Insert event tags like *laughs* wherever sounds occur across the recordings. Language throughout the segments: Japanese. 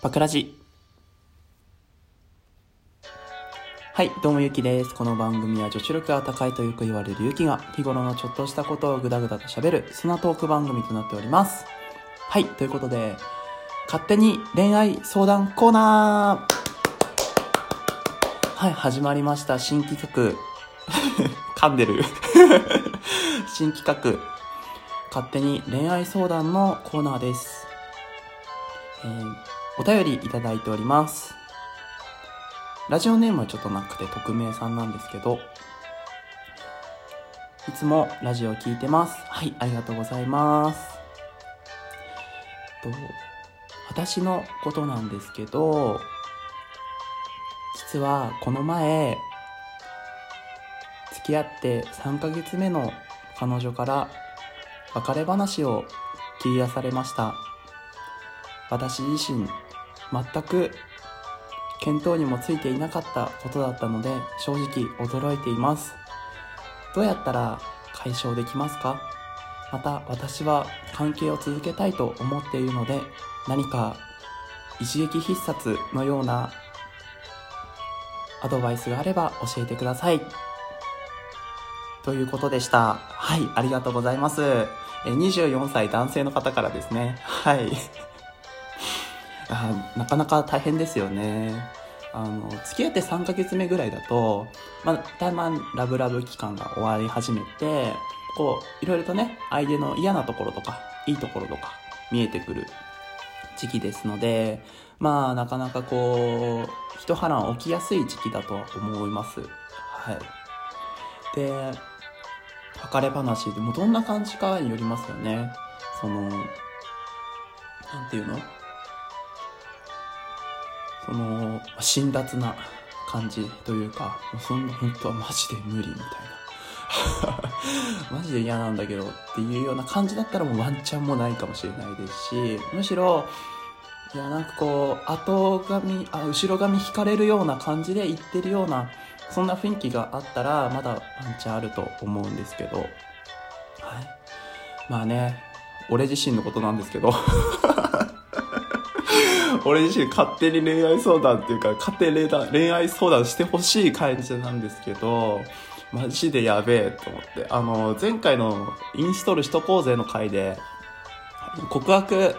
パクラジ。はい、どうもゆきです。この番組は女子力が高いとよく言われるゆきが日頃のちょっとしたことをぐだぐだと喋る、そんなトーク番組となっております。はい、ということで、勝手に恋愛相談コーナーはい、始まりました。新企画。*laughs* 噛んでる。*laughs* 新企画。勝手に恋愛相談のコーナーです。えーお便りいただいております。ラジオネームはちょっとなくて匿名さんなんですけど、いつもラジオ聞いてます。はい、ありがとうございます。と私のことなんですけど、実はこの前、付き合って3ヶ月目の彼女から別れ話を切り出されました。私自身、全く見当にもついていなかったことだったので、正直驚いています。どうやったら解消できますか？また私は関係を続けたいと思っているので、何か一撃必殺のようなアドバイスがあれば教えてください。ということでした。はい、ありがとうございます。24歳男性の方からですね。はい。あなかなか大変ですよね。あの、付き合って3ヶ月目ぐらいだと、まあ、だいぶラブラブ期間が終わり始めて、こう、いろいろとね、相手の嫌なところとか、いいところとか、見えてくる時期ですので、まあ、なかなかこう、一波乱起きやすい時期だとは思います。はい。で、別れ話でもどんな感じかによりますよね。その、なんていうの？その、辛辣な感じというか、もうそんな本当はマジで無理みたいな。*laughs* マジで嫌なんだけどっていうような感じだったらもうワンチャンもないかもしれないですし、むしろ、いや、なんかこう、後髪、あ、後ろ髪引かれるような感じで言ってるような、そんな雰囲気があったら、まだワンチャンあると思うんですけど、はい。まあね、俺自身のことなんですけど、*laughs* 俺自身勝手に恋愛相談っていうか、勝手に恋愛相談してほしい感じなんですけど、マジでやべえと思って。あの、前回のインストールしとこうぜの回で、告白、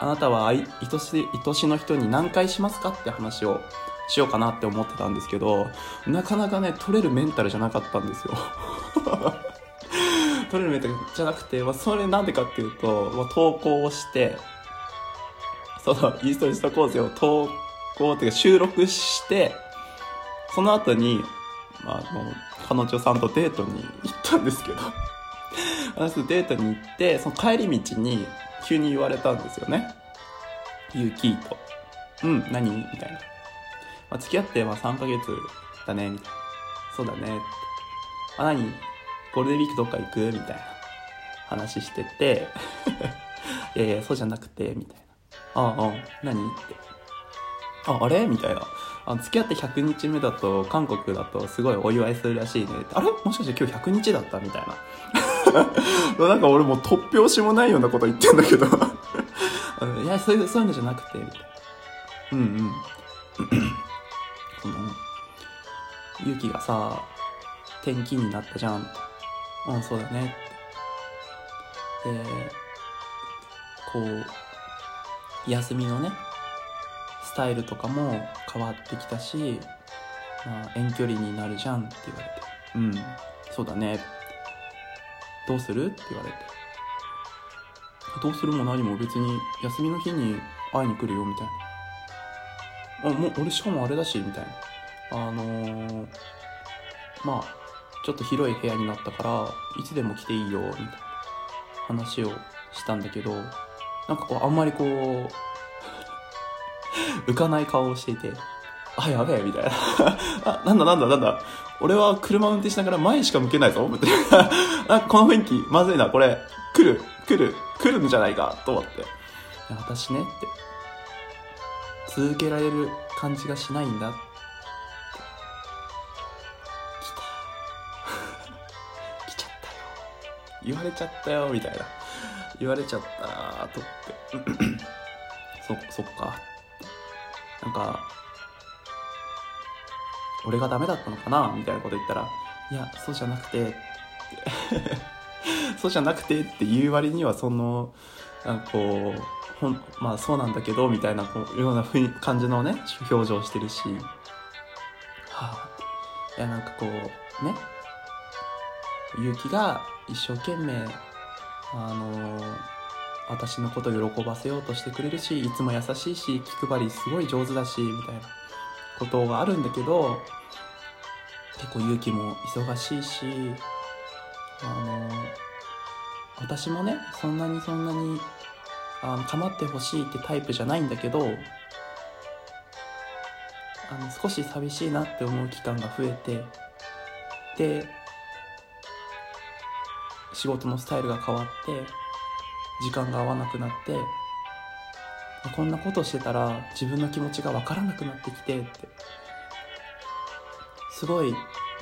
あなたは愛愛し、愛しの人に何回しますかって話をしようかなって思ってたんですけど、なかなかね、取れるメンタルじゃなかったんですよ。*laughs* 取れるメンタルじゃなくて、まあ、それなんでかっていうと、まあ、投稿をして、その、インストールしたコースを投稿っていうか収録して、その後に、まあ、あの、彼女さんとデートに行ったんですけど、*laughs* 私デートに行って、その帰り道に急に言われたんですよね。ユキーと。うん、何？みたいな。まあ、付き合ってまあ3ヶ月だね、みたいな。そうだね。あ、何？ゴールデンウィークどっか行く？みたいな話してて、*laughs* いやいや、そうじゃなくて、みたいな。ああ、何って。あ、あれ？みたいな。あ付き合って100日目だと、韓国だとすごいお祝いするらしいね。あれ？もしかして今日100日だった？みたいな。*laughs* なんか俺もう突拍子もないようなこと言ってんだけど。*laughs* いや、そういう、そういうのじゃなくて、みたいな。うんうん。*clears throat* その、ゆきがさ、転勤になったじゃん。うん、そうだね。で、こう、休みのね、スタイルとかも変わってきたし、まあ、遠距離になるじゃんって言われて。うん、そうだね。どうするって言われて。どうするも何も別に休みの日に会いに来るよみたいな。あ、もう俺しかもあれだし、みたいな。あのー、まあ、ちょっと広い部屋になったから、いつでも来ていいよ、みたいな話をしたんだけど、なんかこう、あんまりこう、*laughs* 浮かない顔をしていて、あ、やべえ、みたいな。*laughs* あ、なんだなんだなんだ。俺は車運転しながら前しか向けないぞ、みたいな。*laughs* あ、この雰囲気、まずいな、これ、来る、来る、来るんじゃないか、と思って。私ね、って。続けられる感じがしないんだ。来た。来ちゃったよ。言われちゃったよ、みたいな。言われちゃった、とって。*clears throat* そ、そっか。なんか、俺がダメだったのかな？みたいなこと言ったら、いや、そうじゃなくて、*laughs* そうじゃなくてって言う割には、その、なんかこう、ほんまあそうなんだけど、みたいな、こう、ようなふ感じのね、表情してるし、はあ、いや、なんかこう、ね、勇気が一生懸命、あの私のこと喜ばせようとしてくれるし、いつも優しいし、気配りすごい上手だし、みたいなことがあるんだけど、結構勇気も忙しいし、あの私もね、そんなにそんなに、あの、構ってほしいってタイプじゃないんだけど、あの、少し寂しいなって思う期間が増えて、で、仕事のスタイルが変わって、時間が合わなくなって、こんなことしてたら自分の気持ちがわからなくなってきてって。すごい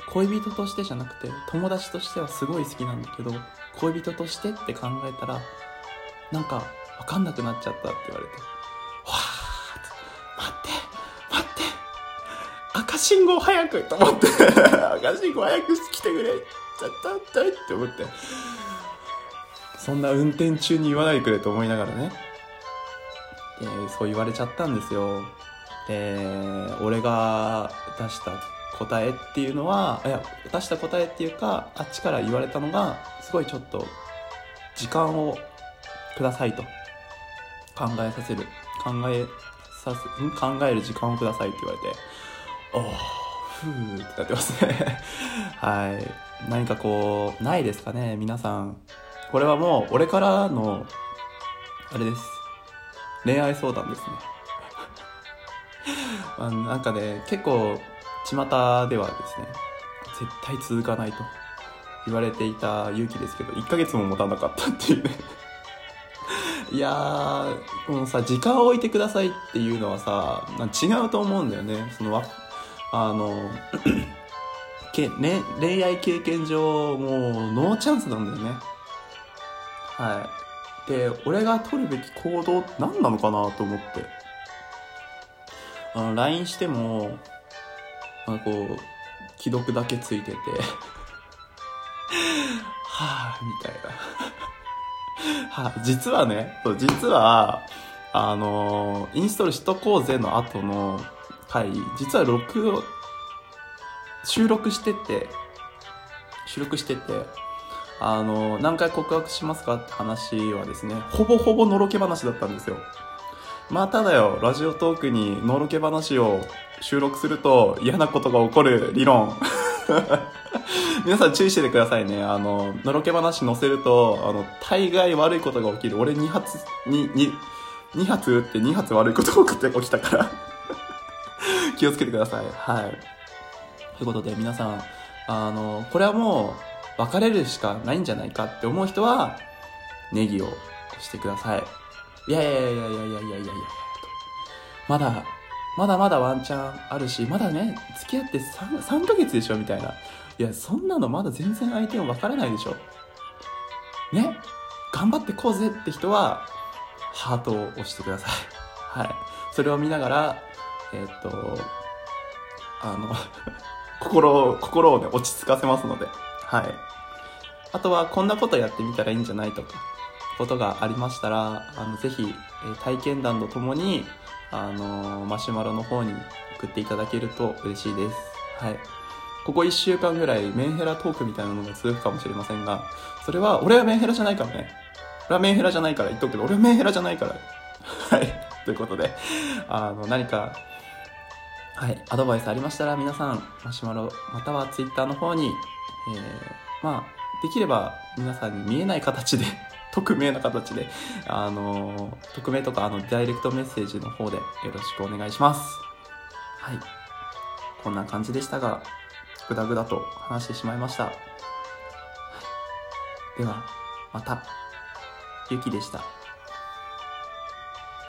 恋人としてじゃなくて友達としてはすごい好きなんだけど恋人としてって考えたらなんかわかんなくなっちゃったって言われて赤信号早くと思って。赤信号早く来てくれ。ちゃったったって思って。そんな運転中に言わないでくれと思いながらね。でそう言われちゃったんですよ。で俺が出した答えっていうのはいや出した答えっていうかあっちから言われたのがすごいちょっと時間をくださいと。考えさせる。考えさせん？考える時間をくださいって言われて。おーふーってなってますね。はい。何かこうないですかね皆さん。これはもう俺からのあれです。恋愛相談ですね。*laughs* あなんかね結構巷ではですね絶対続かないと。言われていた勇気ですけど1ヶ月も持たなかったっていうね。*laughs* いやーこのさ時間を置いてくださいっていうのはさ違うと思うんだよね。そのあのけ、ね、恋愛経験上もうノーチャンスなんだよね。はい。で俺が取るべき行動って何なのかなと思って。あの LINE してもなんかこう既読だけついてて。*laughs* はぁみたいな。*laughs* はあ、実はねそう実はあのインストールしとこうぜの後の回実は録を収録してて収録しててあの何回告白しますかって話はですねほぼほぼのろけ話だったんですよ。まあただよラジオトークにのろけ話を収録すると嫌なことが起こる理論。*laughs* 皆さん注意しててくださいね。あののろけ話載せるとあの大概悪いことが起きる。俺2発に 2, 2発撃って2発悪いことが起きたから。気をつけてください。はい。ということで皆さんあのこれはもう別れるしかないんじゃないかって思う人はネギを押してください。いやいやいやいやいやいやいやいや。いやまだまだまだワンチャンあるしまだね付き合って 3, 3ヶ月でしょみたいな。いやそんなのまだ全然相手も分からないでしょ。ね。頑張ってこうぜって人はハートを押してください。はい。それを見ながらえーっとあの *laughs* 心を心をね落ち着かせますのではい。あとはこんなことやってみたらいいんじゃないとかことがありましたらあのぜひ、え体験談とともにあのマシュマロの方に送っていただけると嬉しいです。はい。ここ1週間ぐらいメンヘラトークみたいなのが続くかもしれませんがそれは俺はメンヘラじゃないからね。俺はメンヘラじゃないから言っとくけど俺はメンヘラじゃないから。はい。ということであの何かはい、アドバイスありましたら皆さんマシュマロまたはツイッターの方に、えー、まあできれば皆さんに見えない形で *laughs* 匿名な形であのー匿名とかあのダイレクトメッセージの方でよろしくお願いします。はい。こんな感じでしたがグダグダと話してしまいました、ではまた。ゆきでした。